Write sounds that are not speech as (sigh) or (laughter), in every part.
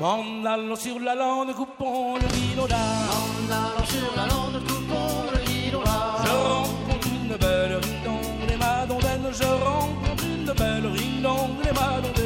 En allant sur la lande, coupons le guillotin. En allant sur la lande, coupons le guillotin. Je rencontre une belle ridon, les madondaines. Je rencontre une belle ridon, les madondaines.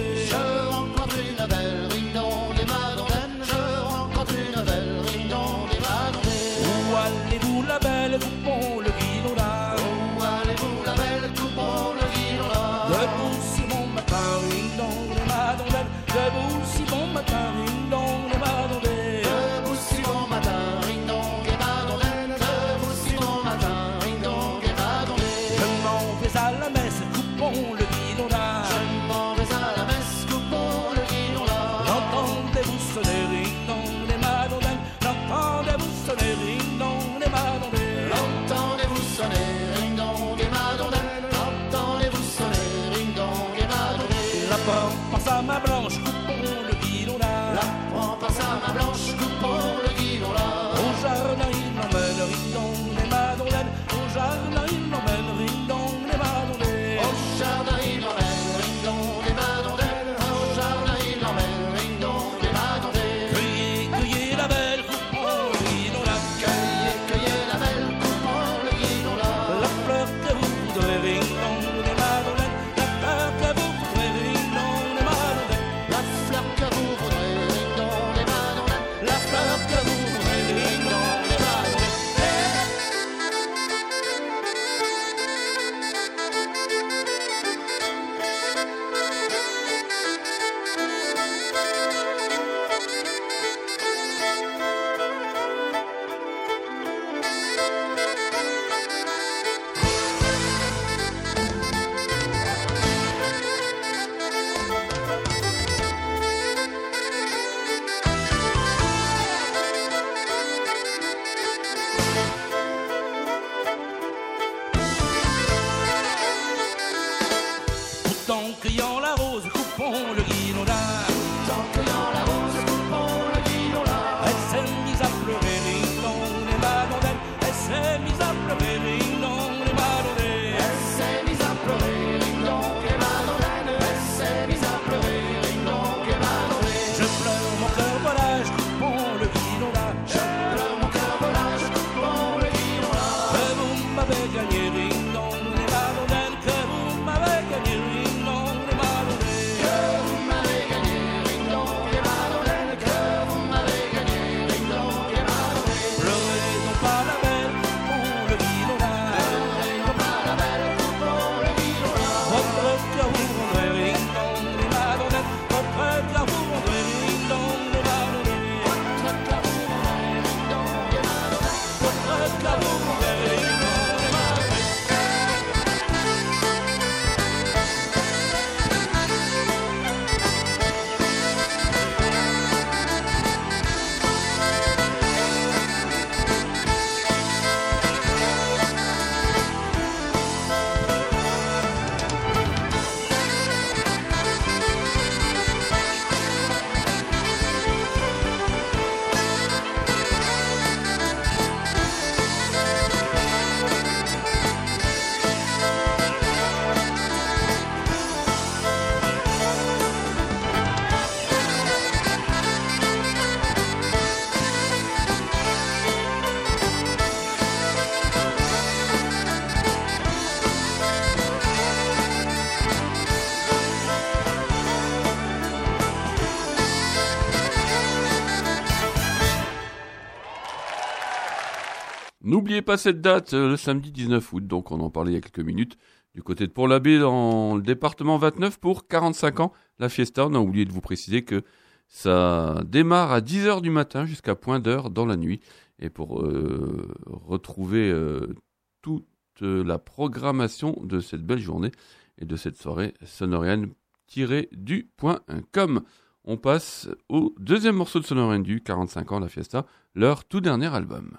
n'oubliez pas cette date, euh, le samedi 19 août, donc on en parlait il y a quelques minutes, du côté de Pont-l'Abbé, dans le département 29, pour 45 ans, la fiesta. On a oublié de vous préciser que ça démarre à 10h du matin jusqu'à point d'heure dans la nuit. Et pour euh, retrouver euh, toute la programmation de cette belle journée et de cette soirée sonorienne-du.com. On passe au deuxième morceau de Sonorienne du 45 ans, la fiesta, leur tout dernier album.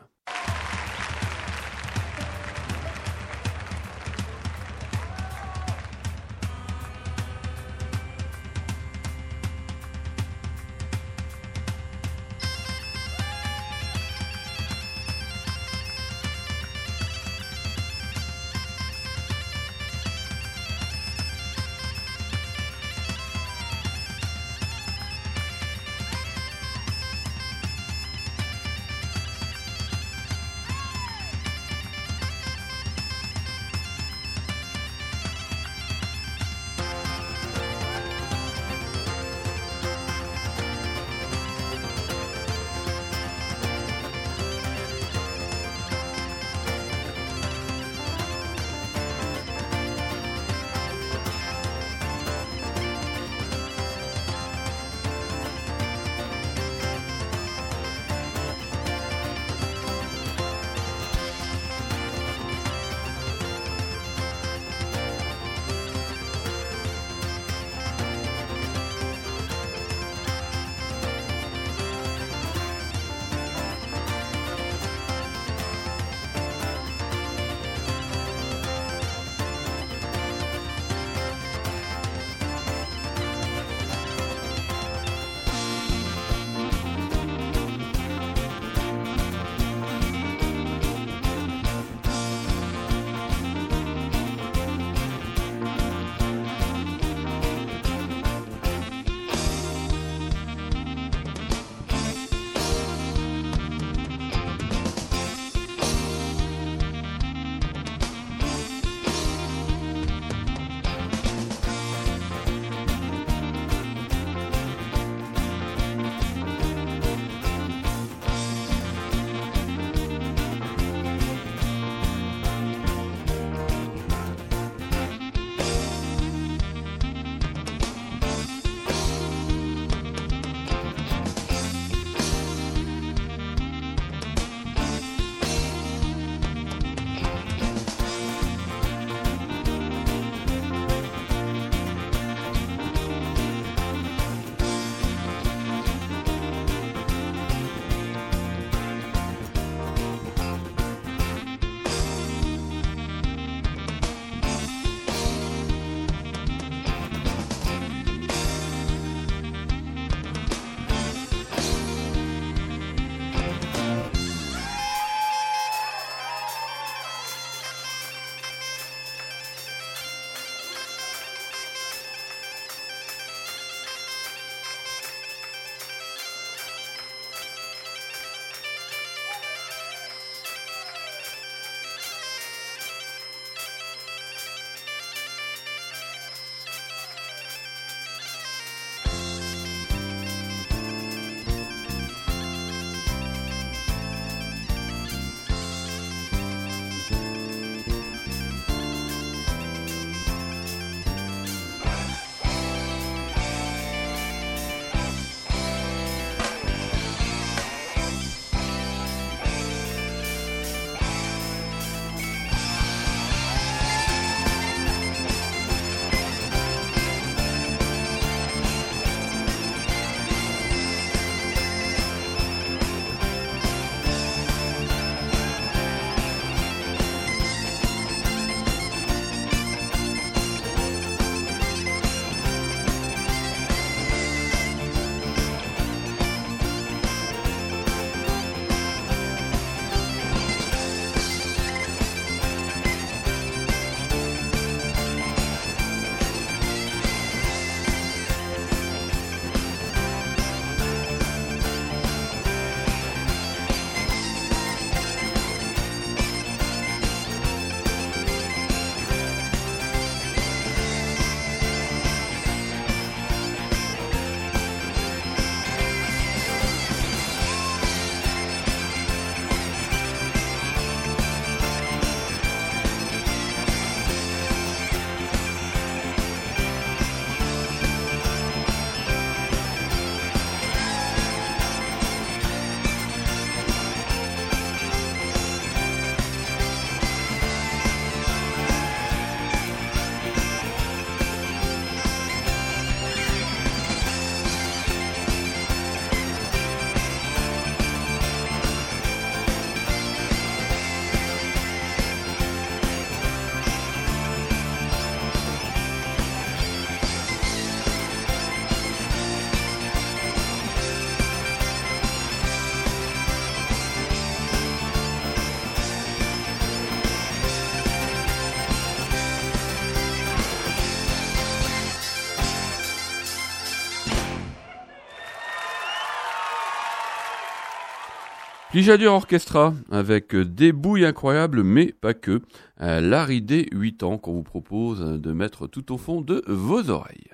Plijadur Orchestra avec des bouilles incroyables, mais pas que. Euh, Larry D, 8 ans, qu'on vous propose de mettre tout au fond de vos oreilles.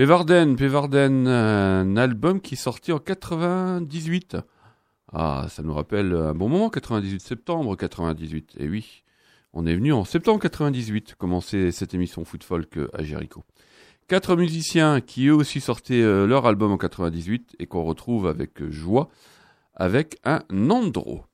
Pevarden, Pevarden, un album qui est sorti en 98. Ah, ça nous rappelle un bon moment, 98 septembre 98. Et oui, on est venu en septembre 98 commencer cette émission Foot Folk à Jericho. Quatre musiciens qui eux aussi sortaient euh, leur album en 98 et qu'on retrouve avec joie avec un Nandro.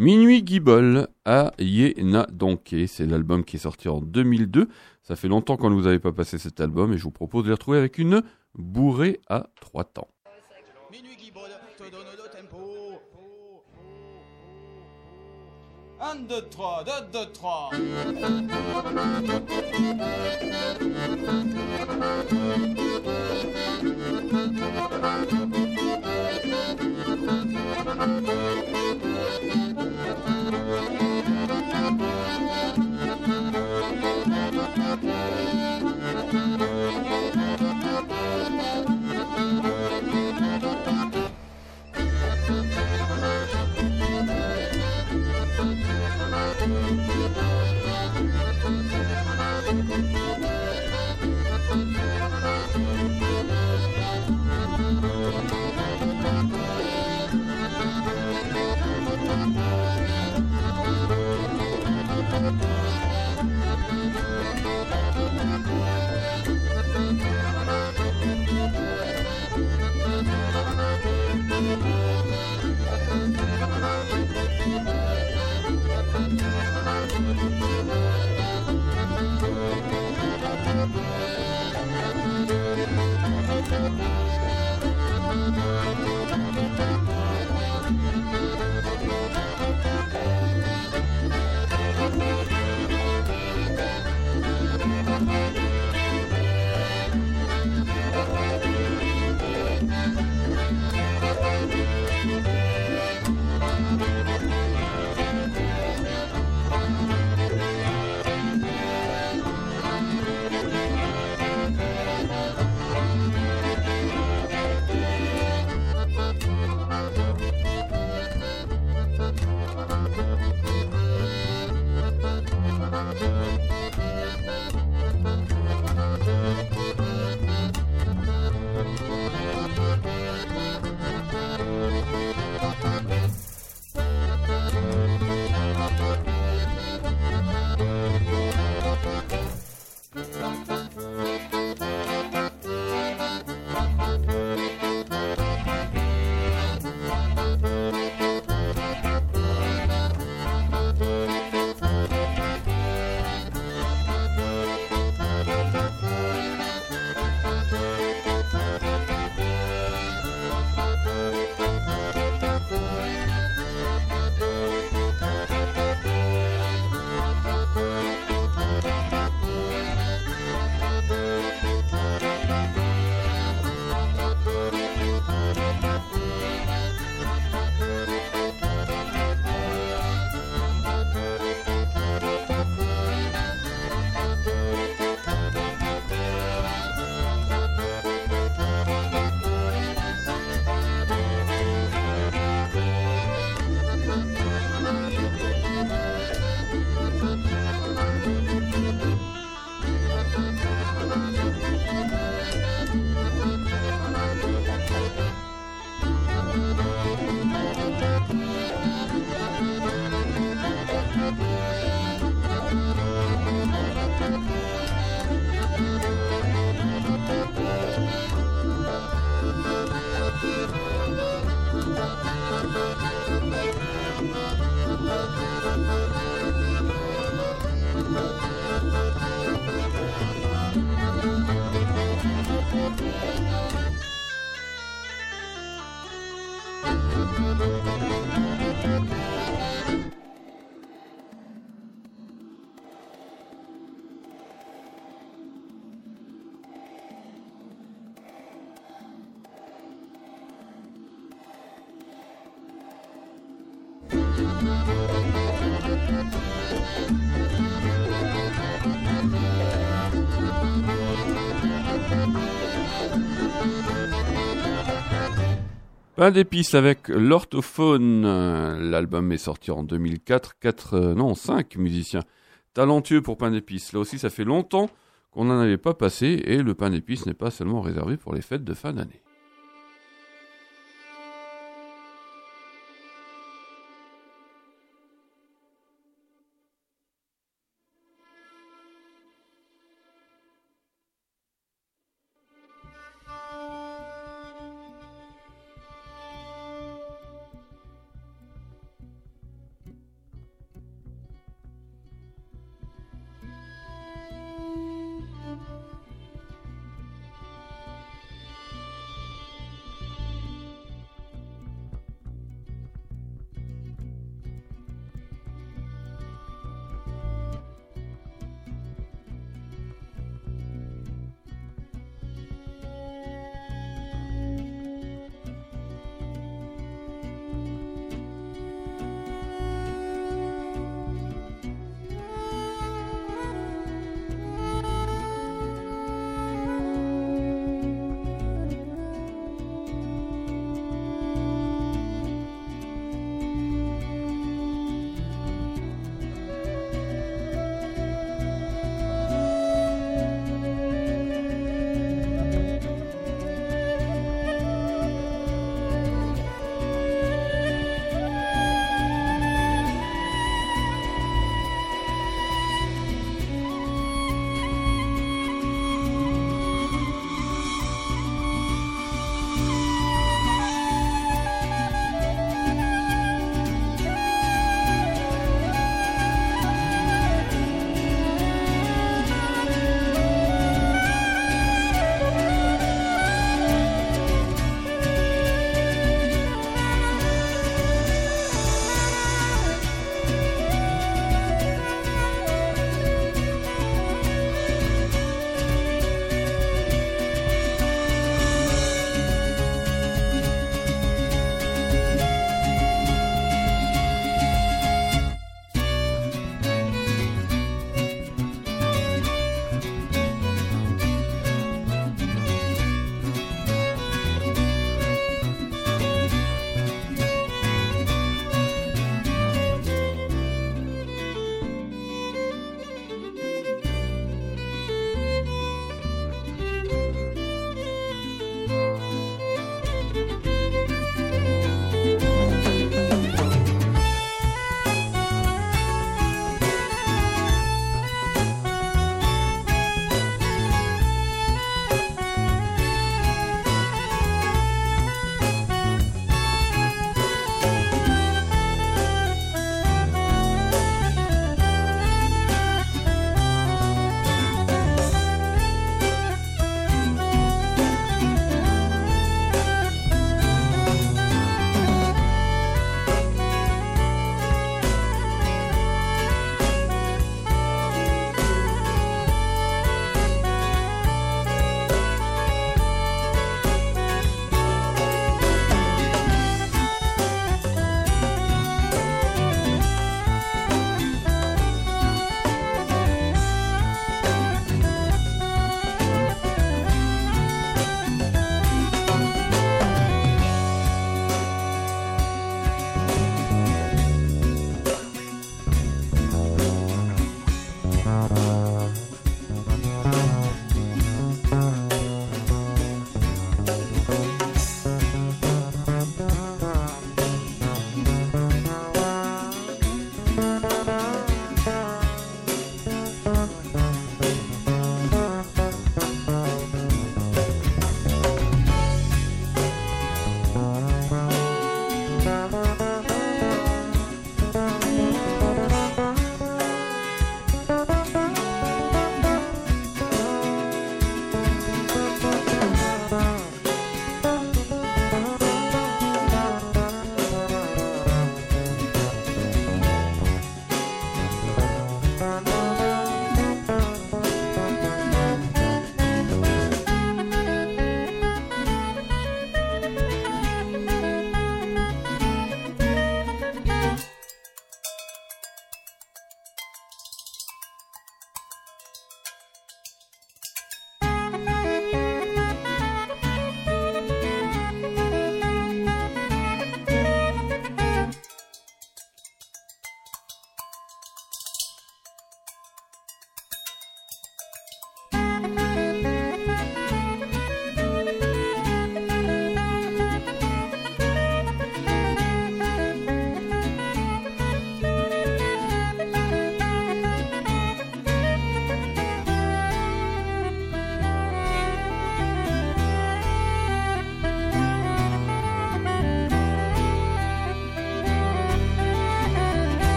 Minuit Guibol à Yéna Donké. C'est l'album qui est sorti en 2002. Ça fait longtemps qu'on ne vous avait pas passé cet album et je vous propose de les retrouver avec une bourrée à trois temps. Minuit Guibol te donne le tempo. 1, 2, 3, 2, 2, 3. Pain d'épices avec l'orthophone. Euh, L'album est sorti en 2004. Quatre, euh, non, cinq musiciens talentueux pour pain d'épices. Là aussi, ça fait longtemps qu'on n'en avait pas passé et le pain d'épices n'est pas seulement réservé pour les fêtes de fin d'année.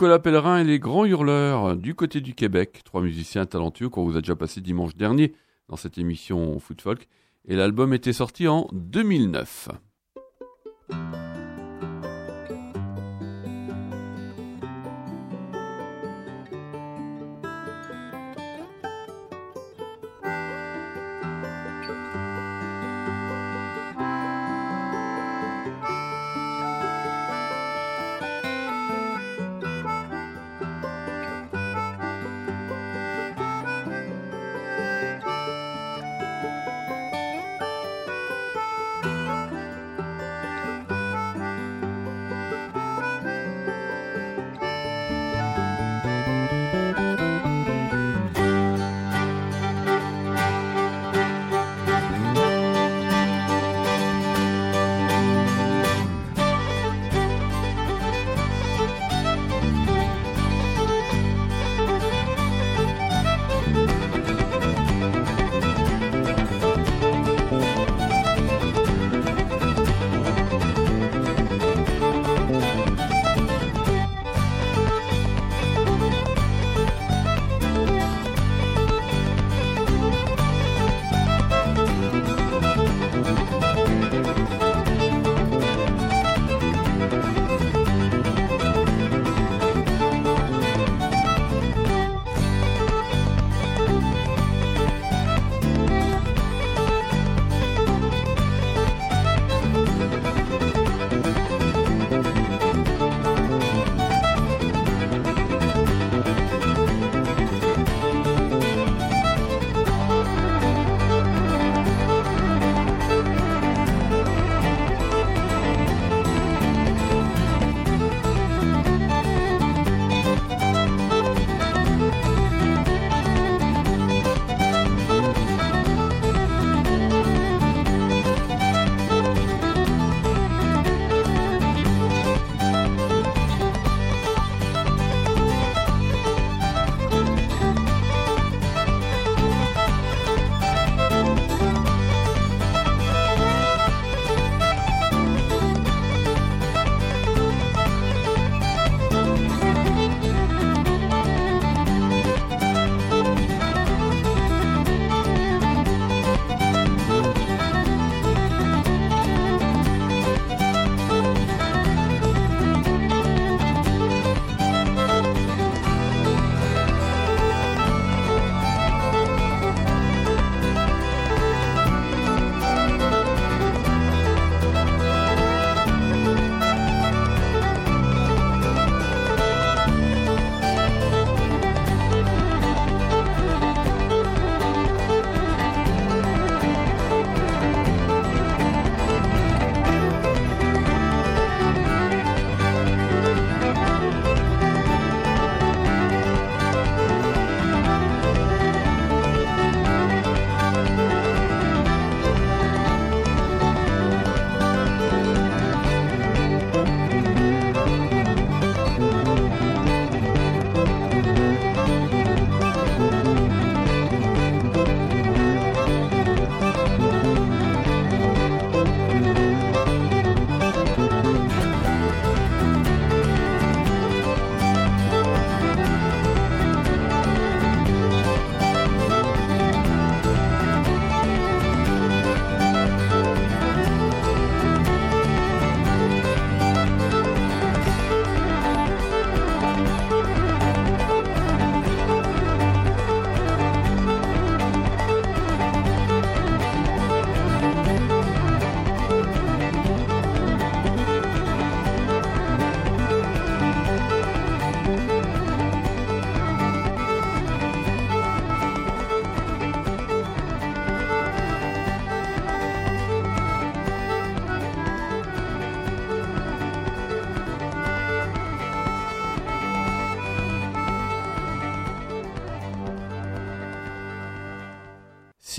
Nicolas Pellerin et les Grands Hurleurs du côté du Québec. Trois musiciens talentueux qu'on vous a déjà passé dimanche dernier dans cette émission Foot Folk. Et l'album était sorti en 2009.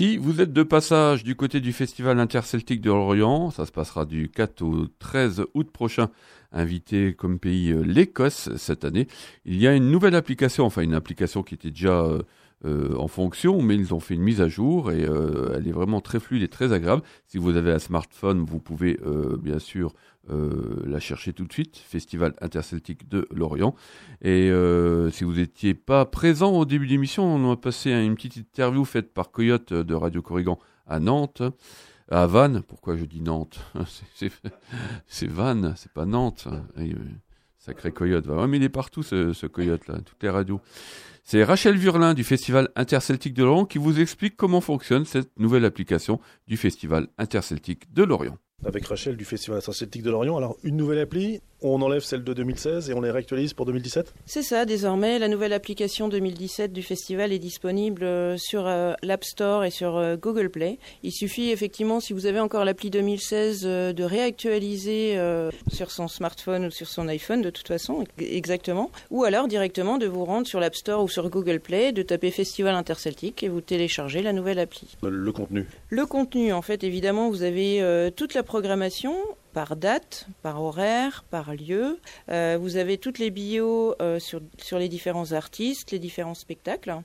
Si vous êtes de passage du côté du Festival interceltique de l'Orient, ça se passera du 4 au 13 août prochain, invité comme pays euh, l'Écosse cette année. Il y a une nouvelle application, enfin une application qui était déjà euh, euh, en fonction, mais ils ont fait une mise à jour et euh, elle est vraiment très fluide et très agréable. Si vous avez un smartphone, vous pouvez euh, bien sûr la chercher tout de suite, Festival Interceltique de Lorient. Et si vous n'étiez pas présent au début de l'émission, on a passé une petite interview faite par Coyote de Radio Corrigan à Nantes. À Vannes, pourquoi je dis Nantes? (laughs) C'est- Vannes, c'est pas Nantes. Sacré Coyote. Ouais, mais il est partout ce, ce Coyote là, toutes les radios. C'est Rachel Vurlin du Festival Interceltique de Lorient qui vous explique comment fonctionne cette nouvelle application du Festival Interceltique de Lorient. avec Rachel du Festival Celtique de Lorient. Alors, une nouvelle appli, on enlève celle de 2016 et on les réactualise pour 2017 C'est ça, désormais, la nouvelle application 2017 du festival est disponible euh, sur euh, l'App Store et sur euh, Google Play. Il suffit effectivement, si vous avez encore l'appli 2016, euh, de réactualiser euh, sur son smartphone ou sur son iPhone, de toute façon, exactement. Ou alors directement de vous rendre sur l'App Store ou sur Google Play, de taper Festival Interceltique et vous téléchargez la nouvelle appli. le, le contenu. Le contenu, en fait, évidemment, vous avez euh, toute la programmation par date, par horaire, par lieu. Euh, vous avez toutes les bios euh, sur, sur les différents artistes, les différents spectacles.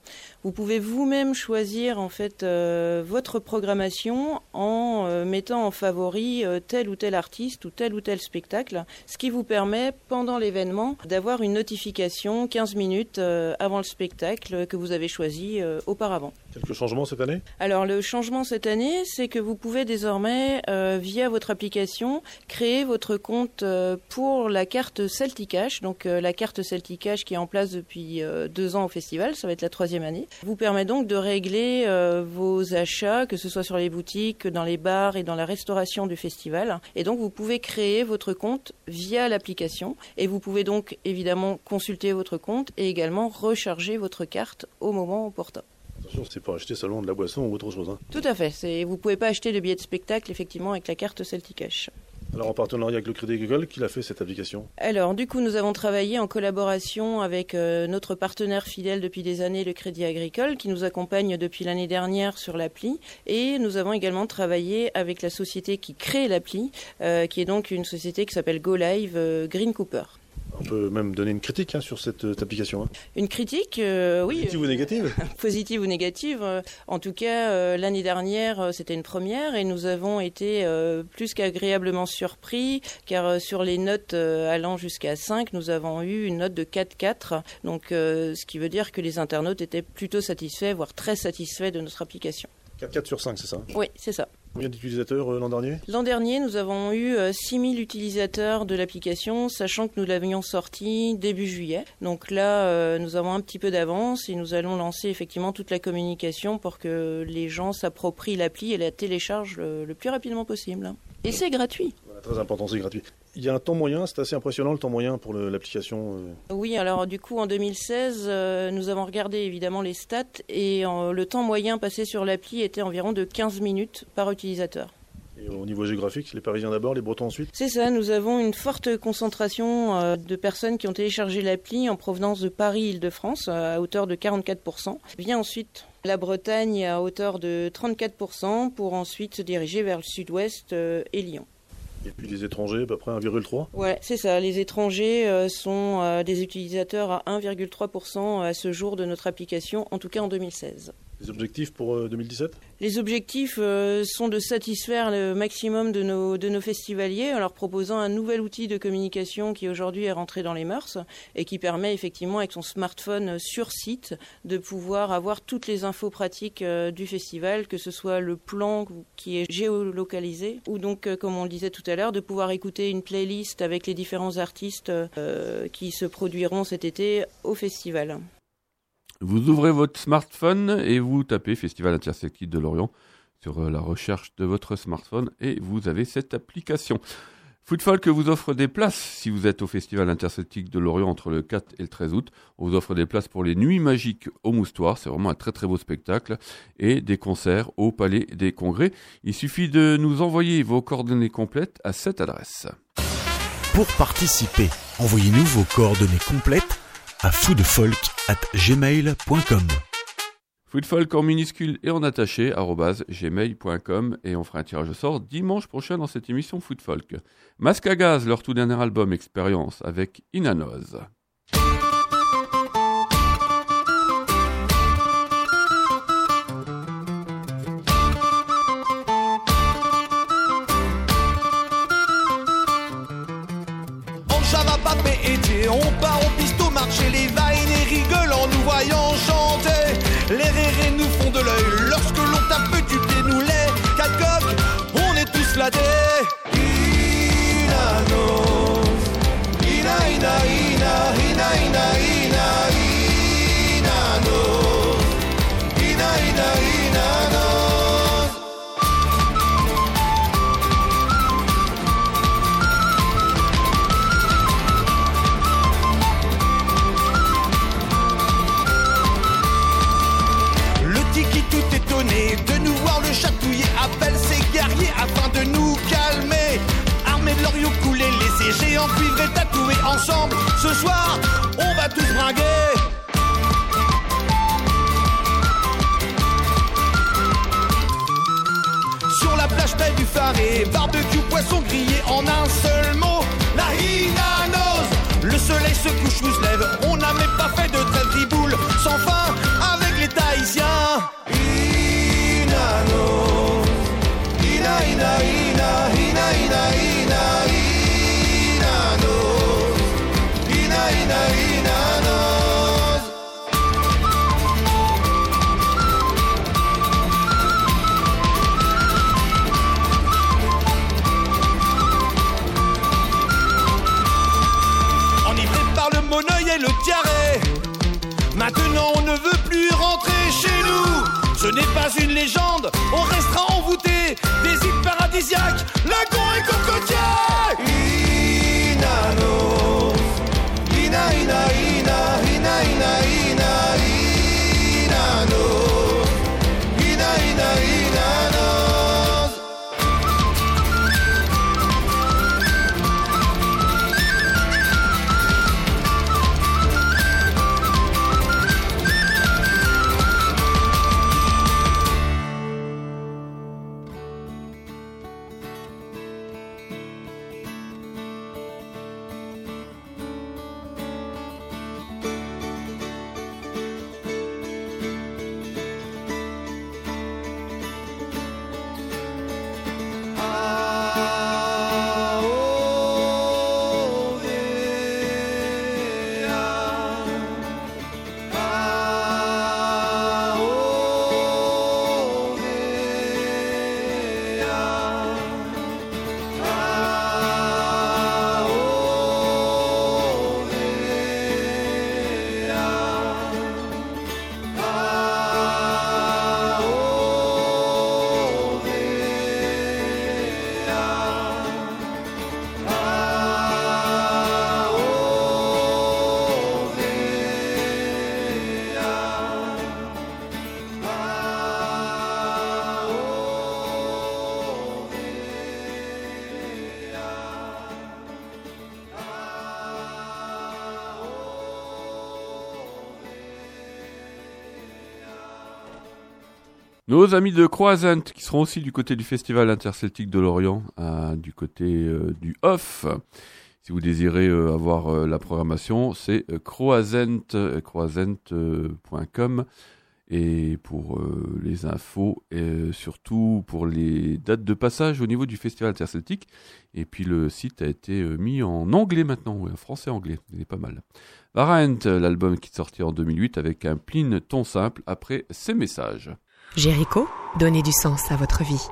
Vous pouvez vous-même choisir en fait euh, votre programmation en mettant en favori tel ou tel artiste ou tel ou tel spectacle, ce qui vous permet pendant l'événement d'avoir une notification 15 minutes avant le spectacle que vous avez choisi auparavant. Quelques changements cette année? Alors le changement cette année, c'est que vous pouvez désormais, via votre application, créer votre compte euh, pour la carte Celticash. Donc euh, la carte Celticash qui est en place depuis euh, deux ans au festival, ça va être la troisième année, vous permet donc de régler vos achats, que ce soit sur les boutiques, dans les bars et dans la restauration du festival. Et donc vous pouvez créer votre compte via l'application et vous pouvez donc évidemment consulter votre compte et également recharger votre carte au moment opportun. Attention, c'est pour acheter seulement de la boisson ou autre chose. hein. Tout à fait. Vous pouvez pas acheter de billets de spectacle effectivement avec la carte Celticash. Alors, en partenariat avec le Crédit Agricole, qui l'a fait cette application Alors, du coup, nous avons travaillé en collaboration avec euh, notre partenaire fidèle depuis des années, le Crédit Agricole, qui nous accompagne depuis l'année dernière sur l'appli. Et nous avons également travaillé avec la société qui crée l'appli, euh, qui est donc une société qui s'appelle GoLive euh, Green Cooper. On peut même donner une critique hein, sur cette, application. hein. Une critique, euh, oui. Positive ou négative? (laughs) Positive ou négative. Euh, En tout cas, euh, l'année dernière, c'était une première et nous avons été plus qu'agréablement surpris car sur les notes allant jusqu'à 5, nous avons eu une note de 4-4. Donc, ce qui veut dire que les internautes étaient plutôt satisfaits, voire très satisfaits de notre application. 4, sur 5, c'est ça? Oui, c'est ça. Combien d'utilisateurs euh, l'an dernier? L'an dernier, nous avons eu euh, 6000 utilisateurs de l'application, sachant que nous l'avions sorti début juillet. Donc là, euh, nous avons un petit peu d'avance et nous allons lancer effectivement toute la communication pour que les gens s'approprient l'appli et la téléchargent le, le plus rapidement possible. Et c'est gratuit. Très important, c'est gratuit. Il y a un temps moyen, c'est assez impressionnant le temps moyen pour l'application. euh. Oui, alors du coup, en 2016, euh, nous avons regardé évidemment les stats et le temps moyen passé sur l'appli était environ de 15 minutes par utilisateur. Et au niveau géographique, les Parisiens d'abord, les Bretons ensuite? C'est ça, nous avons une forte concentration euh, de personnes qui ont téléchargé l'appli en provenance de Paris-Île-de-France à hauteur de 44%. Vient ensuite la Bretagne à hauteur de 34% pour ensuite se diriger vers le sud-ouest euh, et Lyon. Et puis les étrangers, à peu près 1,3. Ouais, c'est ça. Les étrangers euh, sont euh, des utilisateurs à 1,3% à ce jour de notre application, en tout cas en 2016. Les objectifs pour euh, 2017 Les objectifs euh, sont de satisfaire le maximum de nos, festivaliers en leur proposant un nouvel outil de communication qui aujourd'hui est rentré dans les mœurs et qui permet effectivement avec son smartphone sur site de pouvoir avoir toutes les infos pratiques euh, du festival, que ce soit le plan qui est géolocalisé ou donc, euh, comme on le disait tout à l'heure, de pouvoir écouter une playlist avec les différents artistes euh, qui se produiront cet été au festival. Vous ouvrez votre smartphone et vous tapez Festival Interceltique de Lorient sur euh, la recherche de votre smartphone et vous avez cette application. Footfolk vous offre des places si vous êtes au Festival Interceltique de Lorient entre le 4 et le 13 août. On vous offre des places pour les Nuits Magiques au Moustoir, c'est vraiment un très très beau spectacle, et des concerts au Palais des Congrès. Il suffit de nous envoyer vos coordonnées complètes à cette adresse. Pour participer, envoyez-nous vos coordonnées complètes à foodfolk@gmail.com. Foodfolk en minuscule et en attaché, gmail.com, et on fera un tirage au sort dimanche prochain dans cette émission Foodfolk. Masque à gaz, leur tout dernier album Expérience avec Inanoz. N'a pas fait été. On part au pisto marcher, les vaines et rigolent en nous voyant chanter. Les rérés nous font de l'œil lorsque l'on tape du pied, nous les quatre coqs, on est tous flattés. Inanos, ina ina ina ina ina ina ina ina. De nous calmer. Armés de l'oriot coulé, les géants cuivrés tatoués ensemble. Ce soir, on va tous bringuer. Sur la plage belle du Faré, barbecue, poisson grillé en un seul mot. La hinanos, le soleil se couche ou se lève. On n'a même pas fait de trêve riboule sans fin Ce n'est pas une légende, on restera envoûté des îles paradisiaques, lagons et cocotiers. Nos amis de Croisant, qui seront aussi du côté du Festival interceltique de Lorient, euh, du côté euh, du Off. Si vous désirez euh, avoir la programmation, c'est croisant, euh, croisant.com. Et pour les infos, et surtout pour les dates de passage au niveau du Festival interceltique. Et puis le site a été mis en anglais maintenant, oui, en français-anglais, il est pas mal. Variant, l'album qui est sorti en 2008 avec un pline ton simple après ces messages. Jéricho, donnez du sens à votre vie.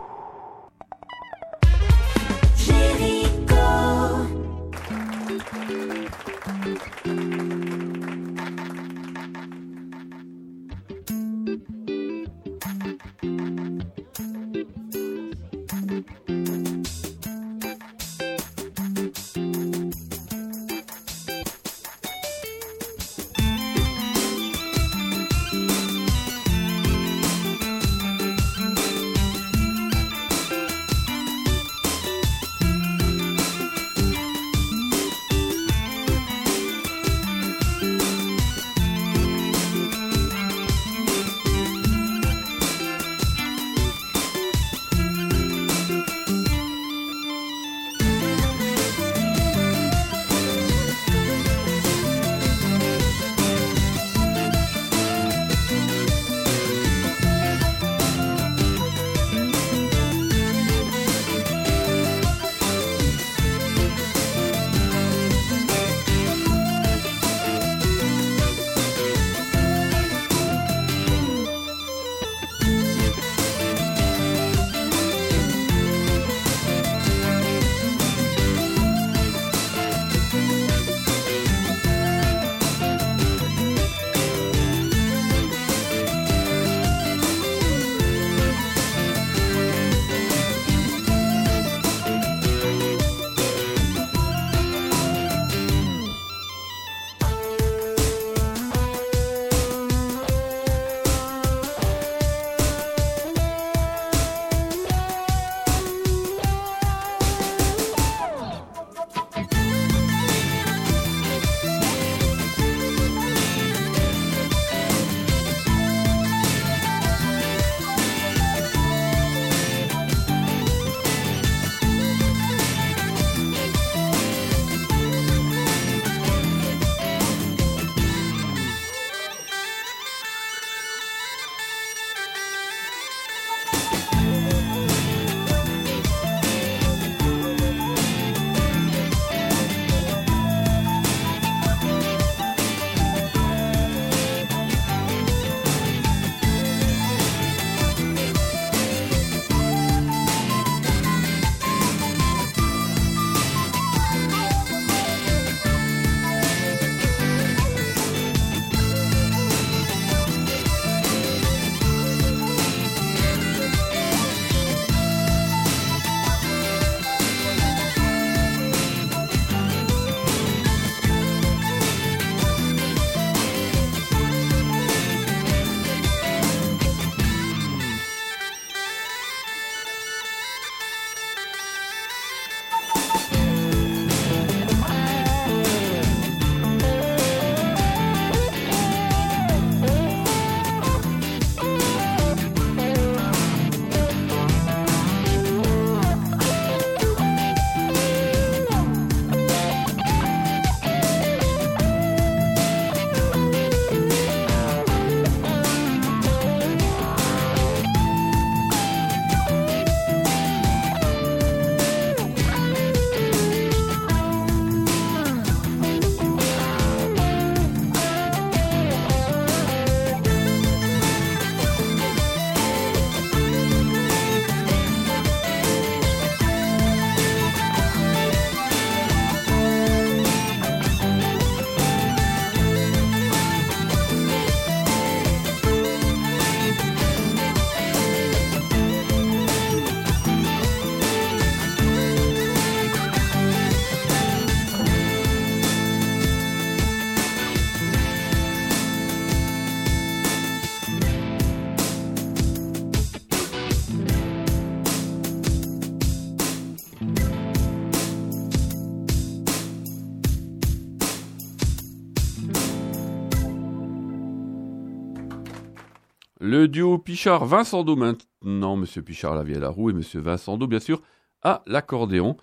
Le duo Pichard-Vincent maintenant, Monsieur Pichard la vie à la roue et Monsieur Vincent bien sûr, à l'accordéon.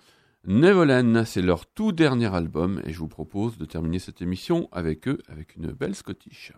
Neverland, c'est leur tout dernier album et je vous propose de terminer cette émission avec eux, avec une belle Scottish.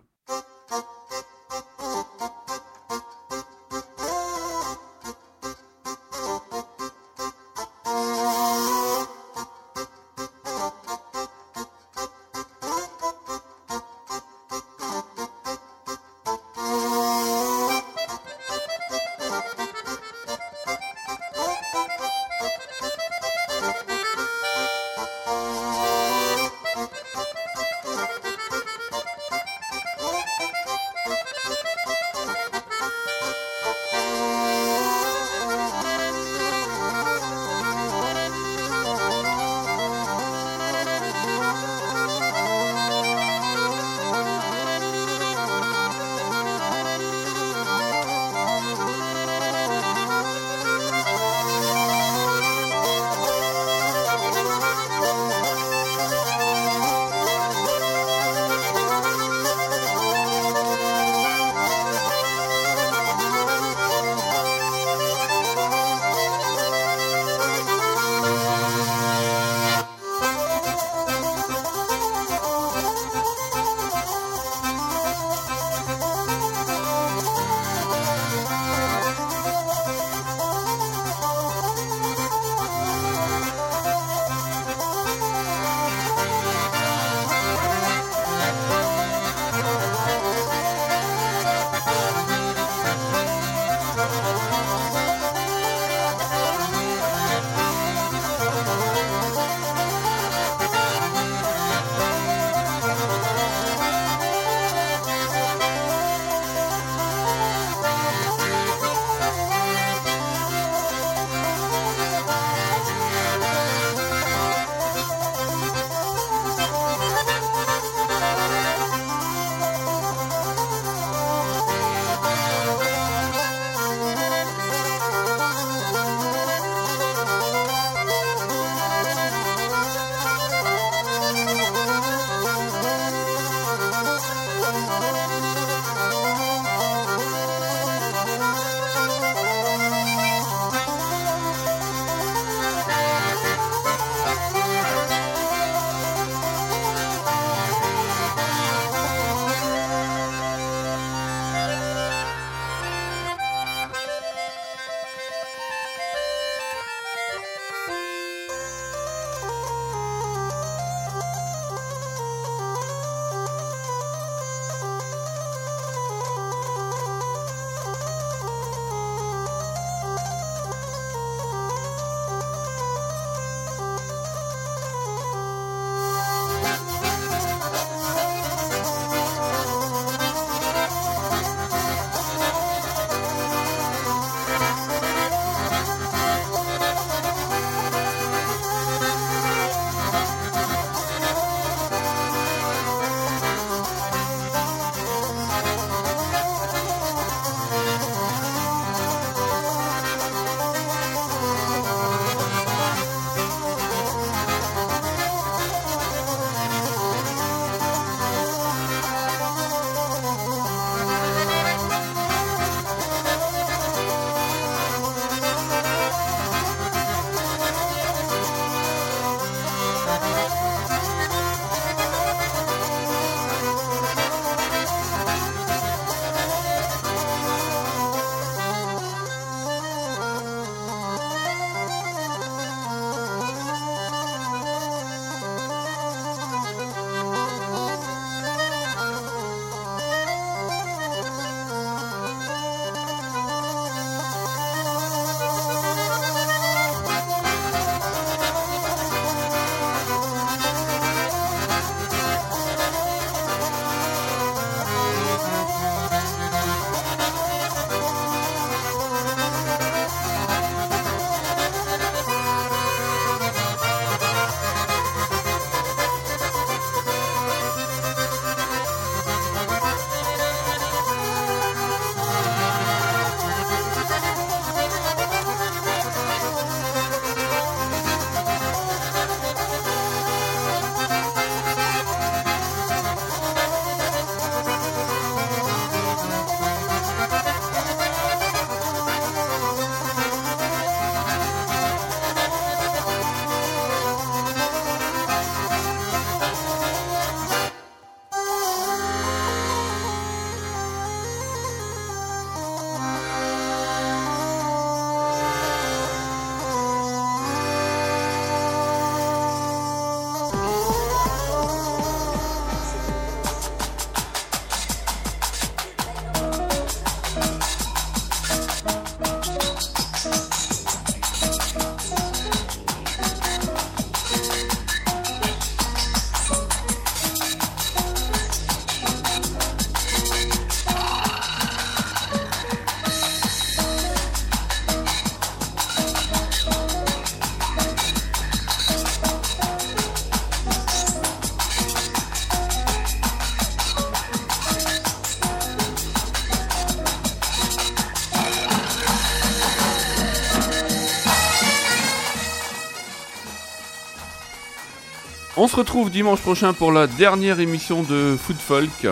On se retrouve dimanche prochain pour la dernière émission de Food Folk.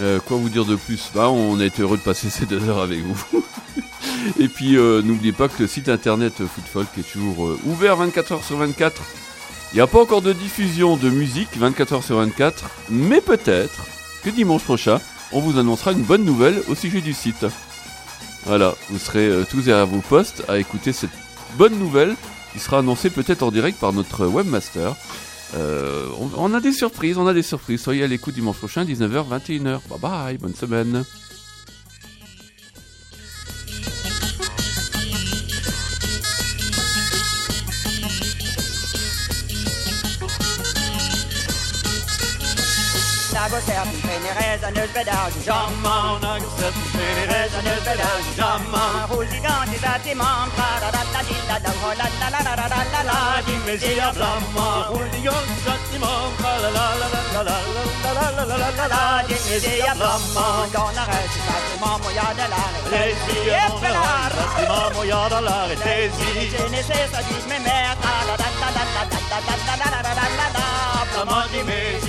Euh, quoi vous dire de plus? Bah, on été heureux de passer (laughs) ces deux heures avec vous. (laughs) Et puis, euh, n'oubliez pas que le site internet Food Folk est toujours euh, ouvert 24 heures sur 24. Il n'y a pas encore de diffusion de musique 24 heures sur 24, mais peut-être que dimanche prochain, on vous annoncera une bonne nouvelle au sujet du site. Voilà, vous serez tous derrière vos postes à écouter cette bonne nouvelle qui sera annoncée peut-être en direct par notre webmaster. Euh, on, on a des surprises, on a des surprises. Soyez à l'écoute dimanche prochain, 19h, 21h. Bye bye, bonne semaine. Hagoserten, je reizen je la la la la la la la la. Me man, la la la la la la la la la la la me